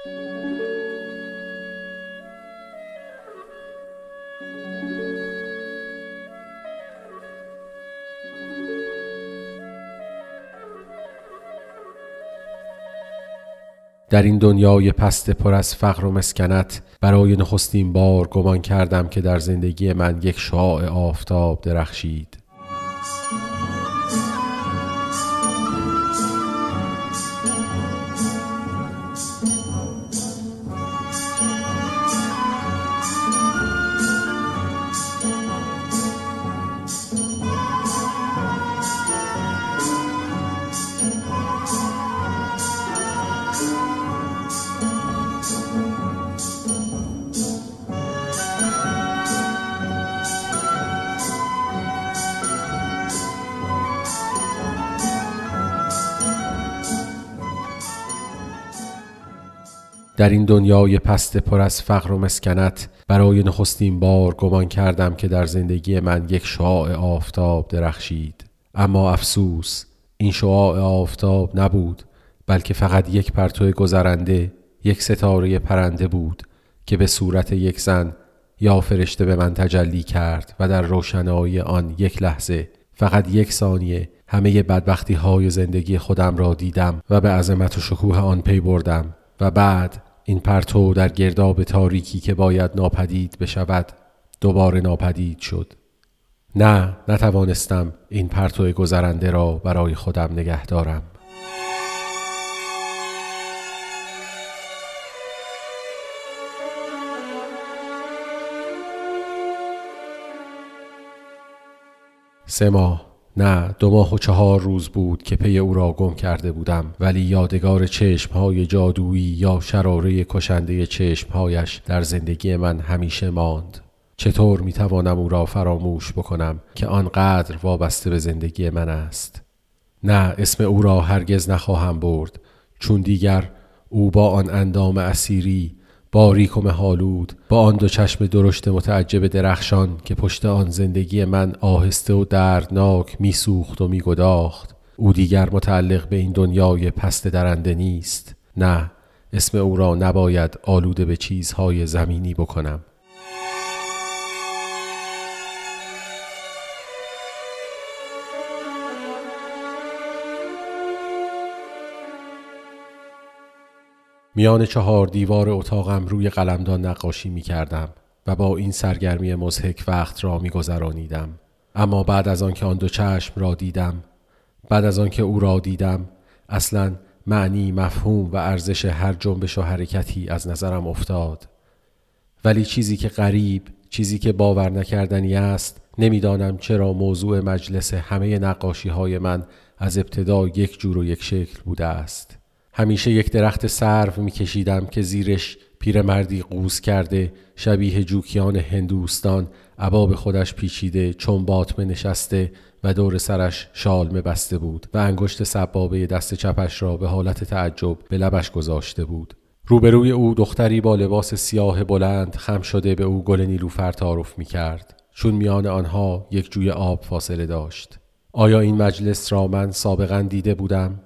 در این دنیای پست پر از فقر و مسکنت برای نخستین بار گمان کردم که در زندگی من یک شعاع آفتاب درخشید. در این دنیای پست پر از فقر و مسکنت برای نخستین بار گمان کردم که در زندگی من یک شعاع آفتاب درخشید. اما افسوس این شعاع آفتاب نبود بلکه فقط یک پرتو گذرنده یک ستاره پرنده بود که به صورت یک زن یا فرشته به من تجلی کرد و در روشنایی آن یک لحظه فقط یک ثانیه همه بدبختی های زندگی خودم را دیدم و به عظمت و شکوه آن پی بردم و بعد این پرتو در گرداب تاریکی که باید ناپدید بشود دوباره ناپدید شد. نه نتوانستم این پرتو گذرنده را برای خودم نگه دارم. سه ماه. نه دو ماه و چهار روز بود که پی او را گم کرده بودم ولی یادگار چشمهای جادویی یا شراره کشنده چشمهایش در زندگی من همیشه ماند. چطور می توانم او را فراموش بکنم که آنقدر وابسته به زندگی من است؟ نه اسم او را هرگز نخواهم برد چون دیگر او با آن اندام اسیری باریک و مهالود با آن دو چشم درشت متعجب درخشان که پشت آن زندگی من آهسته و دردناک میسوخت و میگداخت. او دیگر متعلق به این دنیای پست درنده نیست. نه اسم او را نباید آلوده به چیزهای زمینی بکنم. میان چهار دیوار اتاقم روی قلمدان نقاشی می کردم و با این سرگرمی مزهک وقت را می گذرانیدم. اما بعد از آنکه آن دو چشم را دیدم بعد از آنکه او را دیدم اصلا معنی مفهوم و ارزش هر جنبش و حرکتی از نظرم افتاد ولی چیزی که غریب چیزی که باور نکردنی است نمی‌دانم چرا موضوع مجلس همه نقاشی های من از ابتدا یک جور و یک شکل بوده است همیشه یک درخت سرو می کشیدم که زیرش پیرمردی قوز کرده شبیه جوکیان هندوستان عباب خودش پیچیده چون باطمه نشسته و دور سرش شالمه بسته بود و انگشت سبابه دست چپش را به حالت تعجب به لبش گذاشته بود. روبروی او دختری با لباس سیاه بلند خم شده به او گل نیلوفر تعارف می کرد چون میان آنها یک جوی آب فاصله داشت. آیا این مجلس را من سابقا دیده بودم؟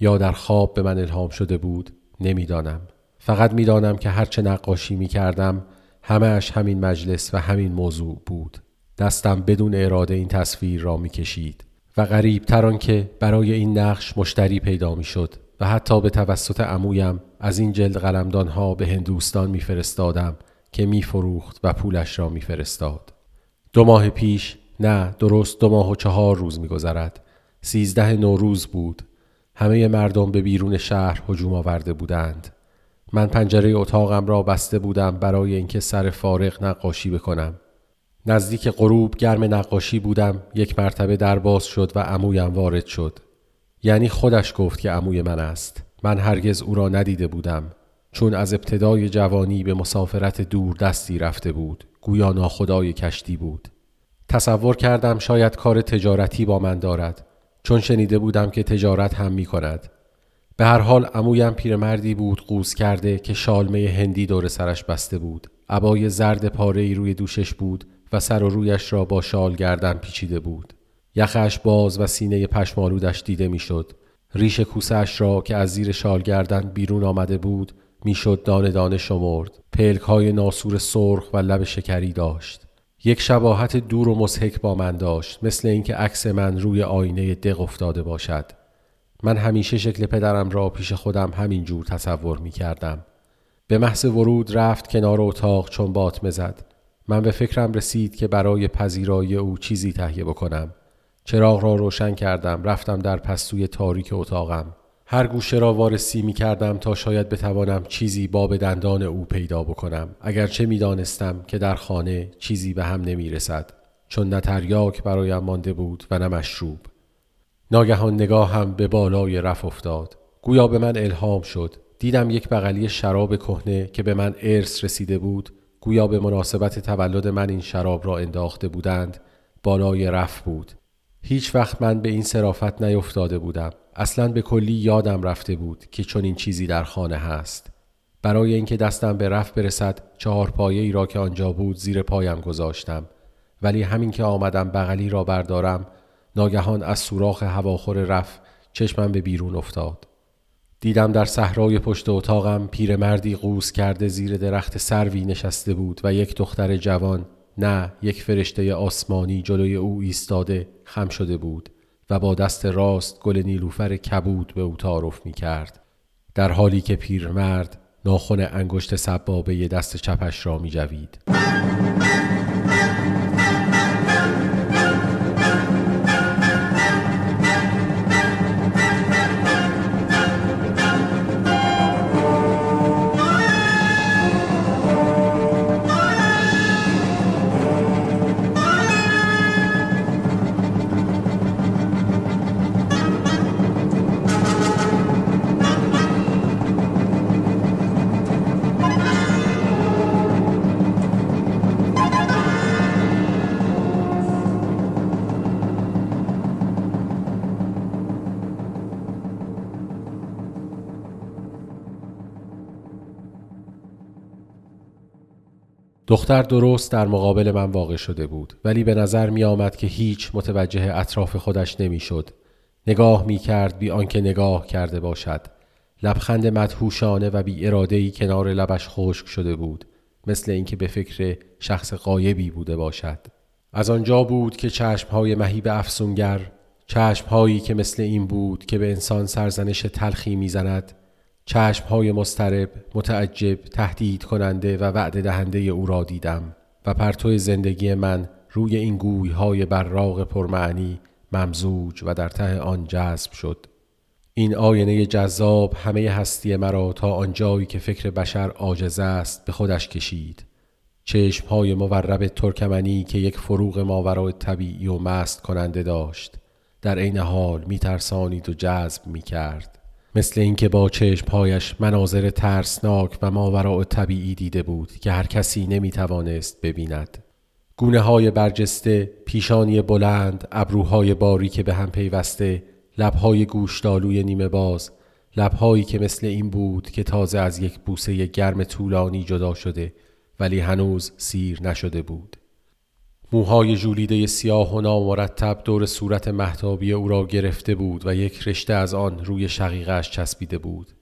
یا در خواب به من الهام شده بود نمی‌دانم. فقط می‌دانم که هرچه نقاشی می کردم همهش همین مجلس و همین موضوع بود. دستم بدون اراده این تصویر را می کشید و غریب تر که برای این نقش مشتری پیدا می شد و حتی به توسط عمویم از این جلد قلمدان ها به هندوستان میفرستادم که میفروخت و پولش را میفرستاد. دو ماه پیش نه درست دو ماه و چهار روز میگذرد. سیزده نوروز بود. همه مردم به بیرون شهر هجوم آورده بودند. من پنجره اتاقم را بسته بودم برای اینکه سر فارغ نقاشی بکنم. نزدیک غروب گرم نقاشی بودم یک مرتبه در باز شد و عمویم وارد شد. یعنی خودش گفت که عموی من است. من هرگز او را ندیده بودم. چون از ابتدای جوانی به مسافرت دور دستی رفته بود گویا ناخدای کشتی بود. تصور کردم شاید کار تجارتی با من دارد. چون شنیده بودم که تجارت هم می کند. به هر حال عمویم پیرمردی بود قوز کرده که شالمه هندی دور سرش بسته بود. عبای زرد پاره ای روی دوشش بود و سر و رویش را با شال گردن پیچیده بود. یخش باز و سینه پشمالودش دیده می‌شد. ریش کوسش را که از زیر شال گردن بیرون آمده بود می‌شد دانه دانه شمرد پلک های ناسور سرخ و لب شکری داشت یک شباهت دور و مسحک با من داشت مثل اینکه عکس من روی آینه دق افتاده باشد من همیشه شکل پدرم را پیش خودم همین جور تصور می کردم. به محض ورود رفت کنار اتاق چون باطمه زد. من به فکرم رسید که برای پذیرایی او چیزی تهیه بکنم. چراغ را روشن کردم رفتم در پستوی تاریک اتاقم. هر گوشه را وارسی می کردم تا شاید بتوانم چیزی باب دندان او پیدا بکنم. اگرچه می دانستم که در خانه چیزی به هم نمی رسد چون نه تریاک برایم مانده بود و نه مشروب. ناگهان نگاهم به بالای رف افتاد. گویا به من الهام شد. دیدم یک بغلی شراب کهنه که به من ارث رسیده بود. گویا به مناسبت تولد من این شراب را انداخته بودند بالای رف بود. هیچ وقت من به این صرافت نیفتاده بودم. اصلا به کلی یادم رفته بود که چون این چیزی در خانه هست. برای اینکه دستم به رف برسد چهار پایه ای را که آنجا بود زیر پایم گذاشتم. ولی همین که آمدم بغلی را بردارم ناگهان از سوراخ هواخور رف چشمم به بیرون افتاد. دیدم در صحرای پشت اتاقم پیرمردی قوس کرده زیر درخت سروی نشسته بود و یک دختر جوان نه یک فرشته آسمانی جلوی او ایستاده خم شده بود. و با دست راست گل نیلوفر کبود به او تعارف می کرد در حالی که پیرمرد ناخن انگشت سبابه دست چپش را می جوید. دختر درست در مقابل من واقع شده بود ولی به نظر می آمد که هیچ متوجه اطراف خودش نمی شد. نگاه می کرد بی آنکه نگاه کرده باشد. لبخند مدهوشانه و بی ای کنار لبش خشک شده بود مثل اینکه به فکر شخص قایبی بوده باشد. از آنجا بود که چشمهای مهیب افسونگر چشمهایی که مثل این بود که به انسان سرزنش تلخی می‌زند چشم های مسترب، متعجب، تهدید کننده و وعده دهنده او را دیدم و پرتو زندگی من روی این گوی های براغ پرمعنی ممزوج و در ته آن جذب شد. این آینه جذاب همه هستی مرا تا آنجایی که فکر بشر عاجز است به خودش کشید. چشم های مورب ترکمنی که یک فروغ ماورای طبیعی و مست کننده داشت. در عین حال می ترسانید و جذب می کرد. مثل اینکه با چشمهایش مناظر ترسناک و ماوراء طبیعی دیده بود که هر کسی نمی توانست ببیند. گونه های برجسته، پیشانی بلند، ابروهای باری که به هم پیوسته، لبهای گوشتالوی نیمه باز، لبهایی که مثل این بود که تازه از یک بوسه گرم طولانی جدا شده ولی هنوز سیر نشده بود. موهای جولیده سیاه و نامرتب دور صورت محتابی او را گرفته بود و یک رشته از آن روی شقیقش چسبیده بود.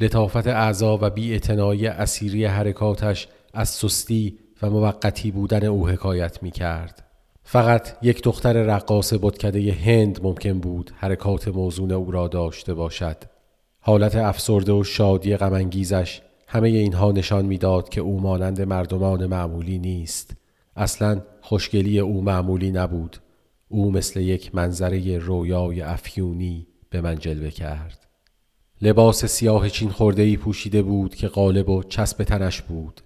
لطافت اعضا و بی اسیری حرکاتش از سستی و موقتی بودن او حکایت می کرد. فقط یک دختر رقاص بتکده هند ممکن بود حرکات موزون او را داشته باشد. حالت افسرده و شادی غمانگیزش همه اینها نشان می‌داد که او مانند مردمان معمولی نیست اصلا خوشگلی او معمولی نبود. او مثل یک منظره رویای افیونی به من جلوه کرد. لباس سیاه چین خورده ای پوشیده بود که قالب و چسب تنش بود.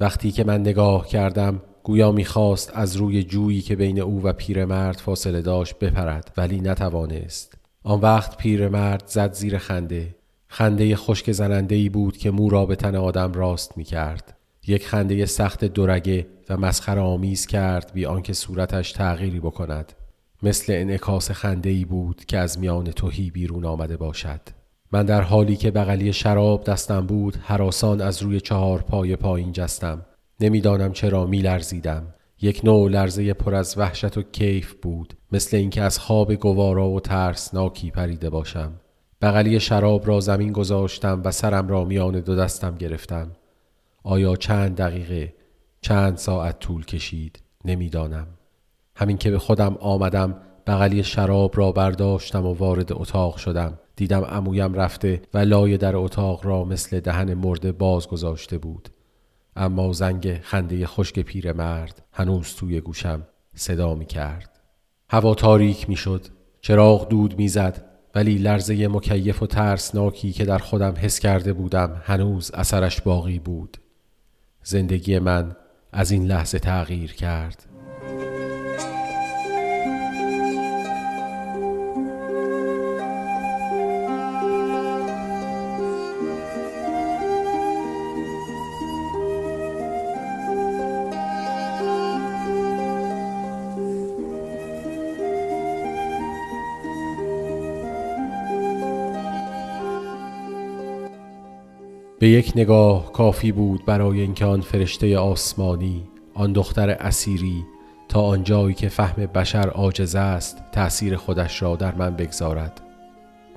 وقتی که من نگاه کردم گویا می‌خواست از روی جویی که بین او و پیرمرد فاصله داشت بپرد ولی نتوانست. آن وقت پیرمرد زد زیر خنده. خنده خشک زننده ای بود که مو را به تن آدم راست می کرد. یک خنده سخت دورگه و مسخره آمیز کرد بی آنکه صورتش تغییری بکند. مثل انعکاس خنده ای بود که از میان توهی بیرون آمده باشد. من در حالی که بغلی شراب دستم بود حراسان از روی چهار پای پایین جستم. نمی‌دانم چرا میلرزیدم. یک نوع لرزه پر از وحشت و کیف بود مثل اینکه از خواب گوارا و ترسناکی پریده باشم. بغلی شراب را زمین گذاشتم و سرم را میان دو دستم گرفتم. آیا چند دقیقه چند ساعت طول کشید؟ نمی‌دانم. همین که به خودم آمدم بغلی شراب را برداشتم و وارد اتاق شدم. دیدم عمویم رفته و لای در اتاق را مثل دهن مرده باز گذاشته بود. اما زنگ خنده خشک پیرمرد هنوز توی گوشم صدا می کرد هوا تاریک می شد چراغ دود می زد ولی لرزه مکیف و ترسناکی که در خودم حس کرده بودم هنوز اثرش باقی بود. زندگی من از این لحظه تغییر کرد. به یک نگاه کافی بود برای اینکه آن فرشته آسمانی آن دختر اسیری تا آنجایی که فهم بشر عاجز است تأثیر خودش را در من بگذارد.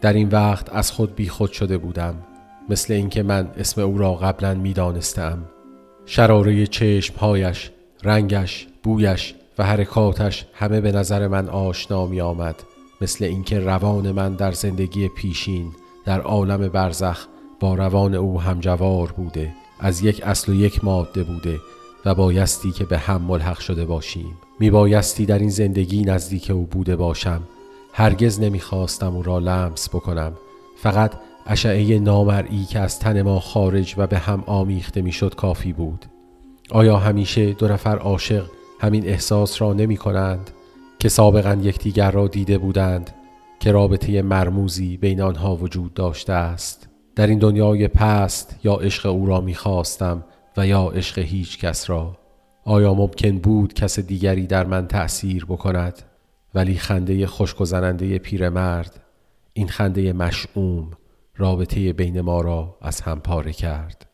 در این وقت از خود بی خود شده بودم مثل اینکه من اسم او را قبلا می دانستم شراره چشمهایش رنگش بویش و حرکاتش همه به نظر من آشنا می آمد مثل اینکه روان من در زندگی پیشین در عالم برزخ با روان او همجوار بوده از یک اصل و یک ماده بوده و بایستی که به هم ملحق شده باشیم. می بایستی در این زندگی نزدیک او بوده باشم. هرگز نمی‌خواستم او را لمس بکنم. فقط اشعه نامرئی که از تن ما خارج و به هم آمیخته می‌شد کافی بود. آیا همیشه دو نفر عاشق همین احساس را نمی کنند که سابقا یکدیگر را دیده بودند که رابطه مرموزی بین آنها وجود داشته است؟ در این دنیای پست یا عشق او را می‌خواستم و یا عشق هیچ کس را. آیا ممکن بود کس دیگری در من تأثیر بکند؟ ولی خنده خوشگذرنده پیرمرد این خنده مشعوم رابطه بین ما را از هم پاره کرد.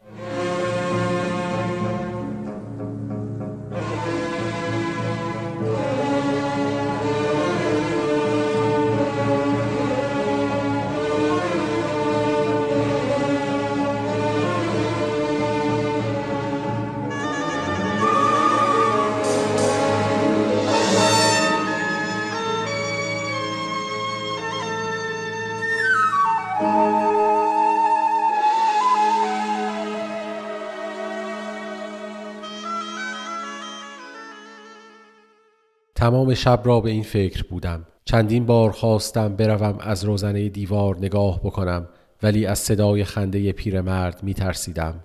تمام شب را به این فکر بودم. چندین بار خواستم بروم از روزنه دیوار نگاه بکنم ولی از صدای خنده پیرمرد می ترسیدم.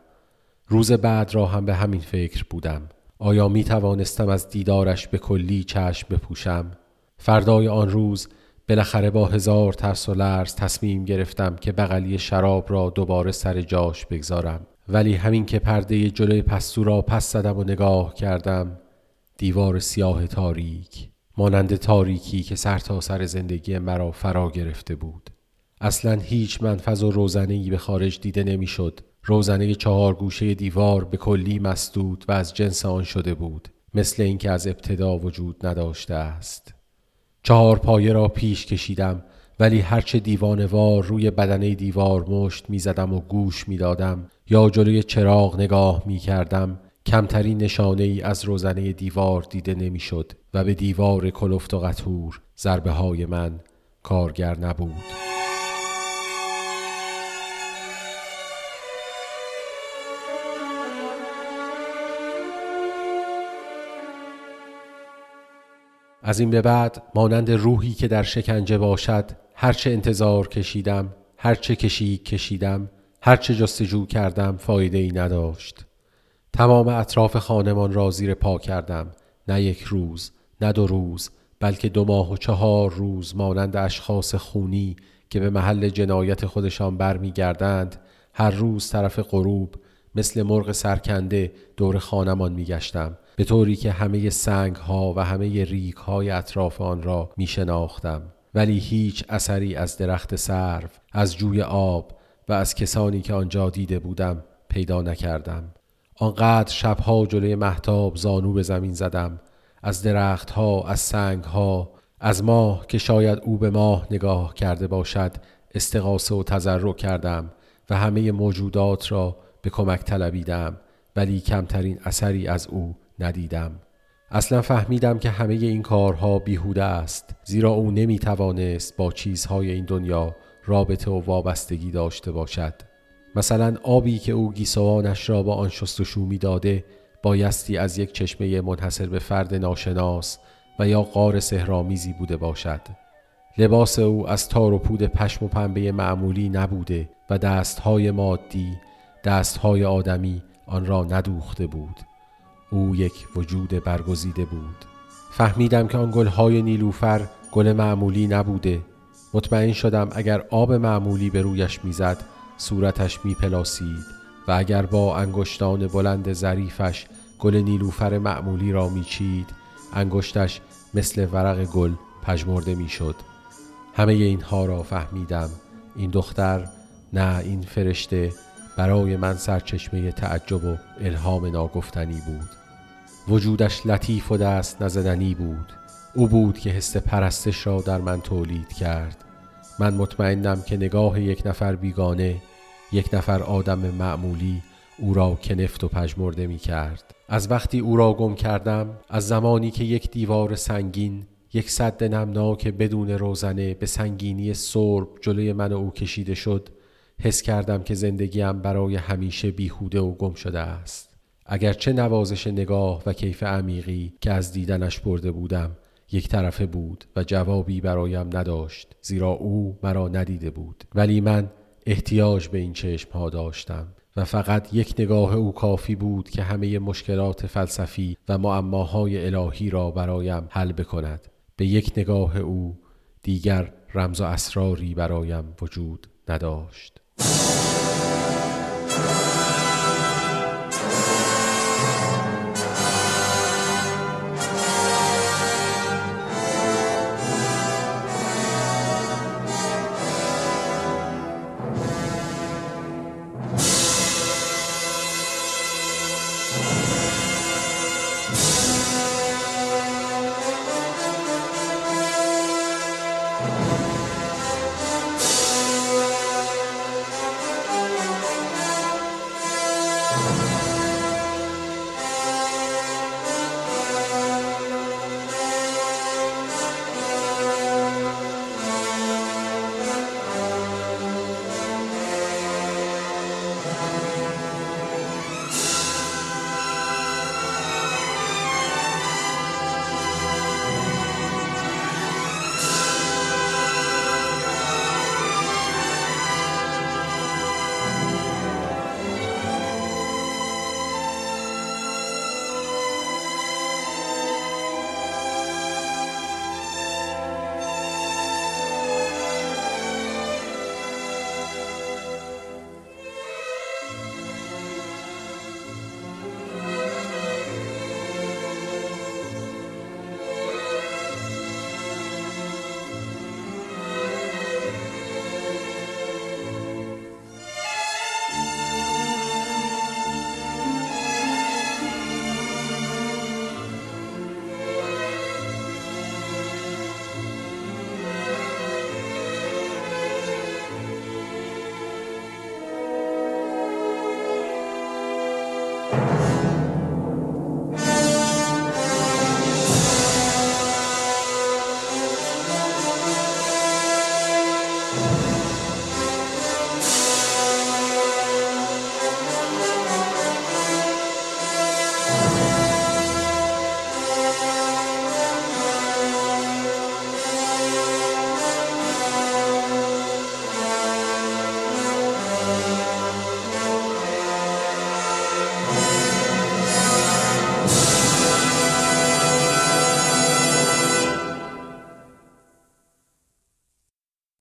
روز بعد را هم به همین فکر بودم. آیا می توانستم از دیدارش به کلی چشم بپوشم؟ فردای آن روز بالاخره با هزار ترس و لرز تصمیم گرفتم که بغلی شراب را دوباره سر جاش بگذارم. ولی همین که پرده جلوی پستو را پس زدم و نگاه کردم دیوار سیاه تاریک مانند تاریکی که سر تا سر زندگی مرا فرا گرفته بود اصلا هیچ منفذ و روزنه به خارج دیده نمی‌شد. روزنه چهار گوشه دیوار به کلی مسدود و از جنس آن شده بود مثل اینکه از ابتدا وجود نداشته است چهار پایه را پیش کشیدم ولی هرچه دیوانوار روی بدنه دیوار مشت می‌زدم و گوش می‌دادم یا جلوی چراغ نگاه می کردم کمترین نشانه ای از روزنه دیوار دیده نمی‌شد و به دیوار کلفت و قطور ضربه های من کارگر نبود. از این به بعد مانند روحی که در شکنجه باشد هرچه انتظار کشیدم هرچه کشیک کشیدم هرچه جستجو کردم فایده ای نداشت. تمام اطراف خانمان را زیر پا کردم. نه یک روز نه دو روز بلکه دو ماه و چهار روز مانند اشخاص خونی که به محل جنایت خودشان برمیگردند هر روز طرف غروب مثل مرغ سرکنده دور خانمان میگشتم. به طوری که همه سنگ ها و همه ریک های اطراف آن را می شناختم ولی هیچ اثری از درخت سرو از جوی آب و از کسانی که آنجا دیده بودم پیدا نکردم. آنقدر شبها جلوی محتاب زانو به زمین زدم از درختها از سنگها از ماه که شاید او به ماه نگاه کرده باشد استقاسه و تذرع کردم و همه موجودات را به کمک طلبیدم ولی کمترین اثری از او ندیدم. اصلا فهمیدم که همه این کارها بیهوده است زیرا او نمی توانست با چیزهای این دنیا رابطه و وابستگی داشته باشد. مثلا آبی که او گیسوانش را با آن شستشو می داده بایستی از یک چشمه منحصر به فرد ناشناس و یا قار سهرامیزی بوده باشد. لباس او از تار و پود پشم و پنبه معمولی نبوده و دستهای مادی دستهای آدمی آن را ندوخته بود. او یک وجود برگزیده بود. فهمیدم که آن گلهای نیلوفر گل معمولی نبوده. مطمئن شدم اگر آب معمولی به رویش می‌زد صورتش میپلاسید و اگر با انگشتان بلند ظریفش گل نیلوفر معمولی را میچید انگشتش مثل ورق گل پژمرده می‌شد همه اینها را فهمیدم. این دختر نه این فرشته برای من سرچشمه تعجب و الهام ناگفتنی بود. وجودش لطیف و دست نزدنی بود. او بود که حس پرستش را در من تولید کرد. من مطمئنم که نگاه یک نفر بیگانه یک نفر آدم معمولی او را کنفت و پژمرده می کرد از وقتی او را گم کردم از زمانی که یک دیوار سنگین یک صد نمناک بدون روزنه به سنگینی سرب جلوی من او کشیده شد حس کردم که زندگیم برای همیشه بیهوده و گم شده است. اگرچه نوازش نگاه و کیف عمیقی که از دیدنش برده بودم یک طرفه بود و جوابی برایم نداشت زیرا او مرا ندیده بود. ولی من احتیاج به این چشم ها داشتم و فقط یک نگاه او کافی بود که همه مشکلات فلسفی و معماهای الهی را برایم حل بکند. به یک نگاه او دیگر رمز و اسراری برایم وجود نداشت.